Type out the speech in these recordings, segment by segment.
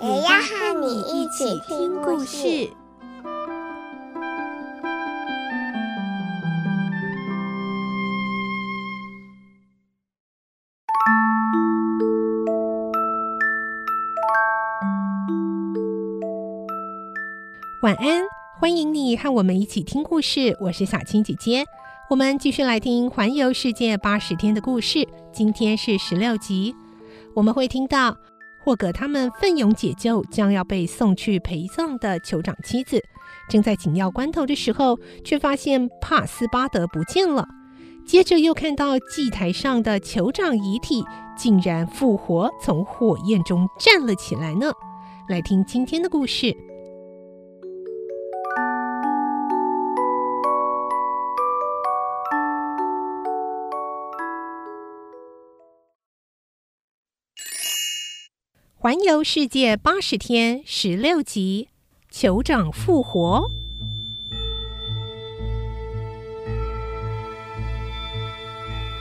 也要和你一起听故事。晚安，欢迎你和我们一起听故事。我是小青姐姐，我们继续来听《环游世界八十天》的故事。今天是十六集，我们会听到霍格他们奋勇解救将要被送去陪葬的酋长妻子，正在紧要关头的时候，却发现帕斯巴德不见了。接着又看到祭台上的酋长遗体竟然复活，从火焰中站了起来呢。来听今天的故事。环游世界八十天十六集，酋长复活。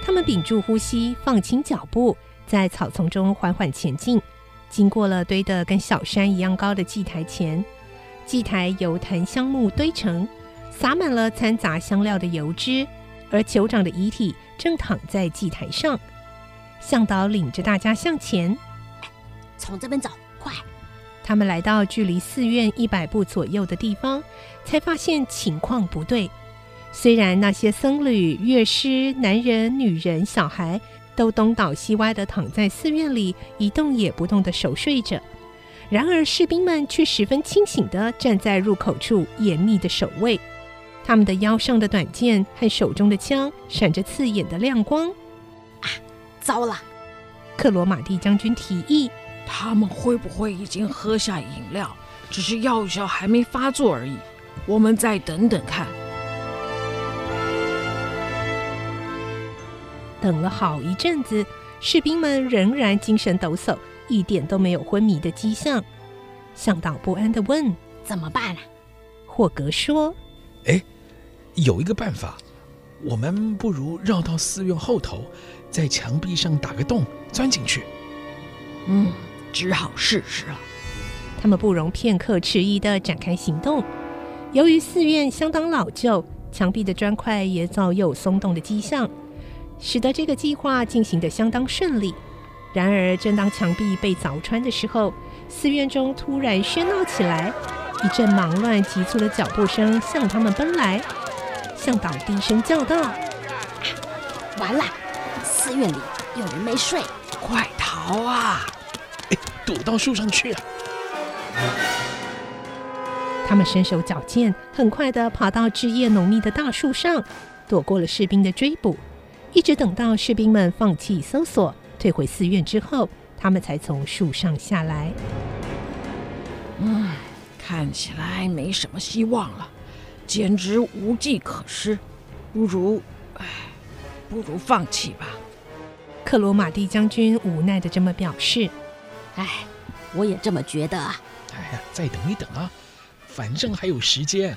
他们屏住呼吸，放轻脚步，在草丛中缓缓前进。经过了堆得跟小山一样高的祭台前，祭台由檀香木堆成，洒满了掺杂香料的油脂，而酋长的遗体正躺在祭台上。向导领着大家向前。从这边走，快！他们来到距离寺院一百步左右的地方，才发现情况不对。虽然那些僧侣、乐师、男人、女人、小孩都东倒西歪地躺在寺院里，一动也不动地熟睡着，然而士兵们却十分清醒地站在入口处，严密的守卫。他们的腰上的短剑和手中的枪闪着刺眼的亮光。啊，糟了！克罗马蒂将军提议。他们会不会已经喝下饮料，只是药效还没发作而已？我们再等等看。等了好一阵子，士兵们仍然精神抖擞，一点都没有昏迷的迹象。向导不安地问：“怎么办啊？”霍格说：“哎，有一个办法，我们不如绕到寺院后头，在墙壁上打个洞，钻进去。”嗯。只好试试了。他们不容片刻迟疑地展开行动。由于寺院相当老旧，墙壁的砖块也早有松动的迹象，使得这个计划进行得相当顺利。然而，正当墙壁被凿穿的时候，寺院中突然喧闹起来，一阵忙乱、急促的脚步声向他们奔来。向导低声叫道：“啊，完了！寺院里有人没睡，快逃啊！”躲到树上去啊！他们身手矫健，很快地跑到枝叶浓密的大树上，躲过了士兵的追捕。一直等到士兵们放弃搜索，退回寺院之后，他们才从树上下来。嗯，看起来没什么希望了，简直无计可施。不如，唉，不如放弃吧。克罗马蒂将军无奈地这么表示。哎，我也这么觉得啊。哎呀，再等一等啊，反正还有时间。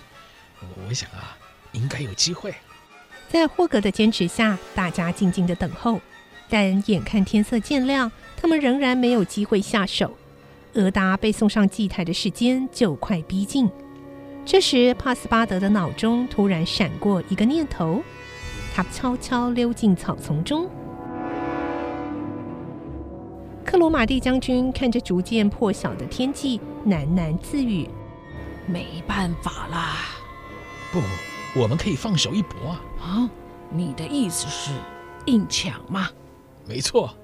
我想啊，应该有机会。在霍格的坚持下，大家静静的等候。但眼看天色渐亮，他们仍然没有机会下手。俄达被送上祭台的时间就快逼近。这时，帕斯巴德的脑中突然闪过一个念头，他悄悄溜进草丛中。克罗马蒂将军看着逐渐破晓的天际，喃喃自语：“没办法啦。”“不，我们可以放手一搏啊！”“啊，你的意思是硬抢吗？”“没错。”“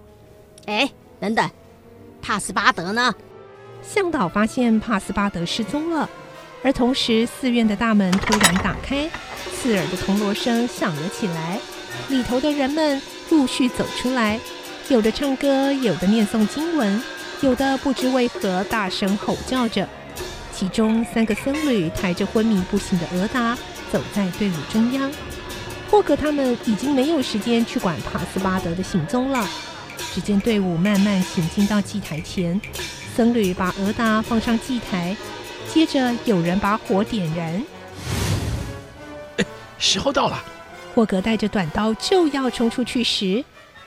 哎，等等，帕斯巴德呢？”向导发现帕斯巴德失踪了，而同时寺院的大门突然打开，刺耳的铜锣声响了起来，里头的人们陆续走出来。有的唱歌，有的念诵经文，有的不知为何大声吼叫着。其中三个僧侣抬着昏迷不醒的俄达走在队伍中央。霍格他们已经没有时间去管帕斯巴德的行踪了。只见队伍慢慢行进到祭台前，僧侣把俄达放上祭台，接着有人把火点燃。时候到了，霍格带着短刀就要冲出去时，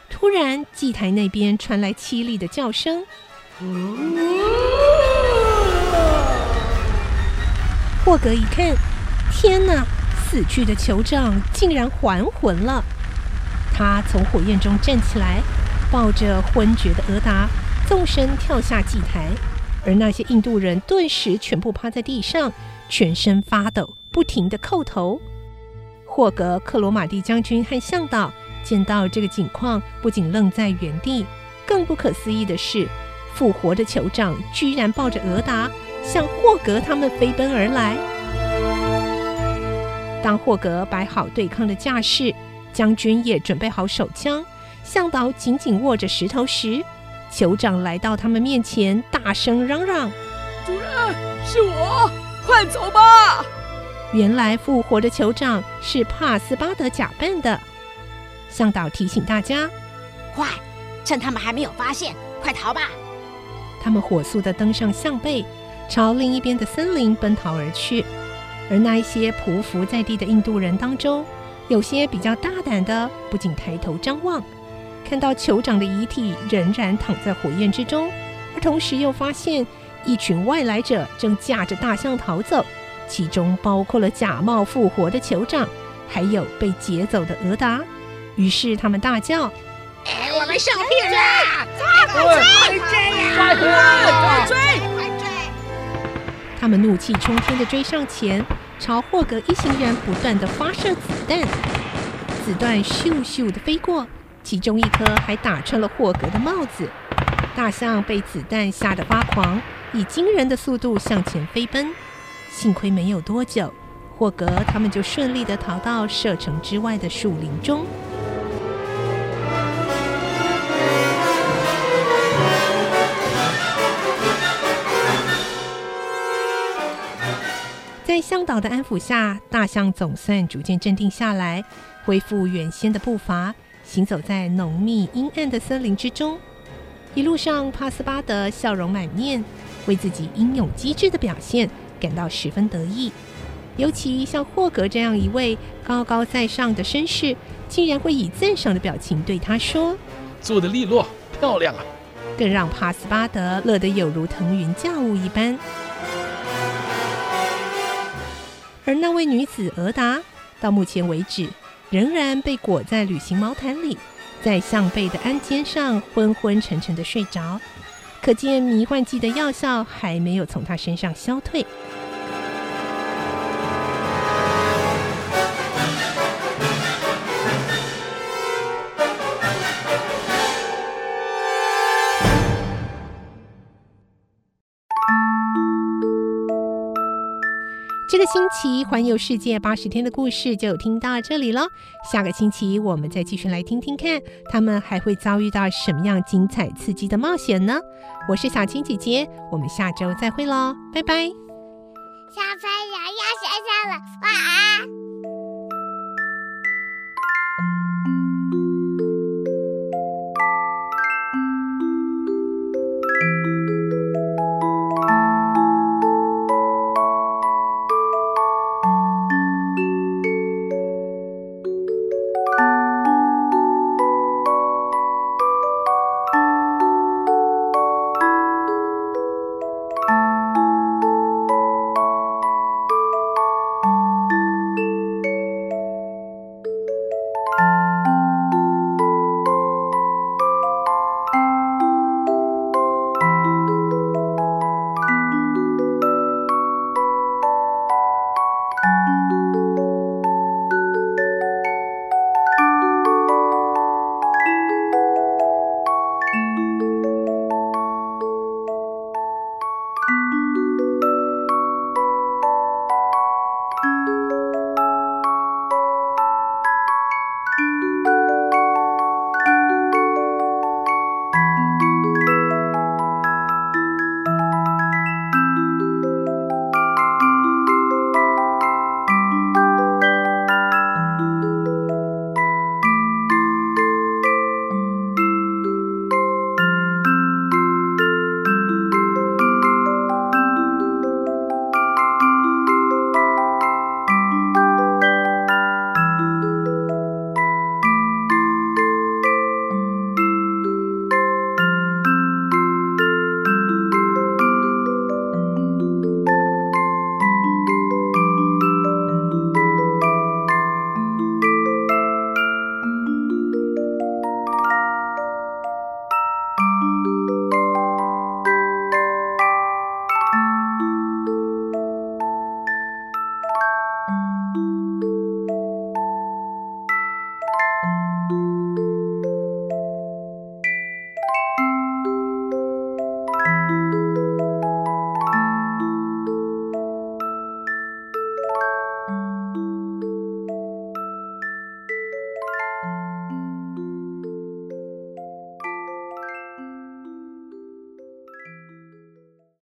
突然祭台那边传来凄厉的叫声。霍格一看，天哪！死去的酋长竟然还魂了。他从火焰中站起来，抱着昏厥的俄达，纵身跳下祭台，而那些印度人顿时全部趴在地上，全身发抖，不停地叩头。霍格、克罗马蒂将军和向导见到这个景况，不仅愣在原地，更不可思议的是，复活的酋长居然抱着俄达。向霍格他们飞奔而来。当霍格摆好对抗的架势，将军也准备好手枪，向导紧紧握着石头时，酋长来到他们面前，大声嚷嚷：“主任，是我，快走吧！”原来复活的酋长是帕斯巴德假扮的。向导提醒大家：“快，趁他们还没有发现，快逃吧！”他们火速地登上象背。朝另一边的森林奔逃而去，而那一些匍匐在地的印度人当中，有些比较大胆的，不仅抬头张望，看到酋长的遗体仍然躺在火焰之中，而同时又发现一群外来者正驾着大象逃走，其中包括了假冒复活的酋长，还有被劫走的俄达。于是他们大叫：“哎，我们受骗了！快追！快追！快追！”他们怒气冲天地追上前，朝霍格一行人不断地发射子弹，子弹咻咻地飞过，其中一颗还打穿了霍格的帽子。大象被子弹吓得发狂，以惊人的速度向前飞奔。幸亏没有多久，霍格他们就顺利地逃到射程之外的树林中。在向导的安抚下，大象总算逐渐镇定下来，恢复原先的步伐，行走在浓密阴暗的森林之中。一路上，帕斯巴德笑容满面，为自己英勇机智的表现感到十分得意。尤其像霍格这样一位高高在上的绅士，竟然会以赞赏的表情对他说：“做得利落，漂亮啊！”更让帕斯巴德乐得有如腾云驾雾一般。而那位女子俄达，到目前为止仍然被裹在旅行毛毯里，在向背的鞍肩上昏昏沉沉的睡着，可见迷幻剂的药效还没有从她身上消退。这个星期环游世界八十天的故事就听到这里了。下个星期我们再继续来听听看，他们还会遭遇到什么样精彩刺激的冒险呢？我是小青姐姐，我们下周再会喽，拜拜。小朋友要睡觉了，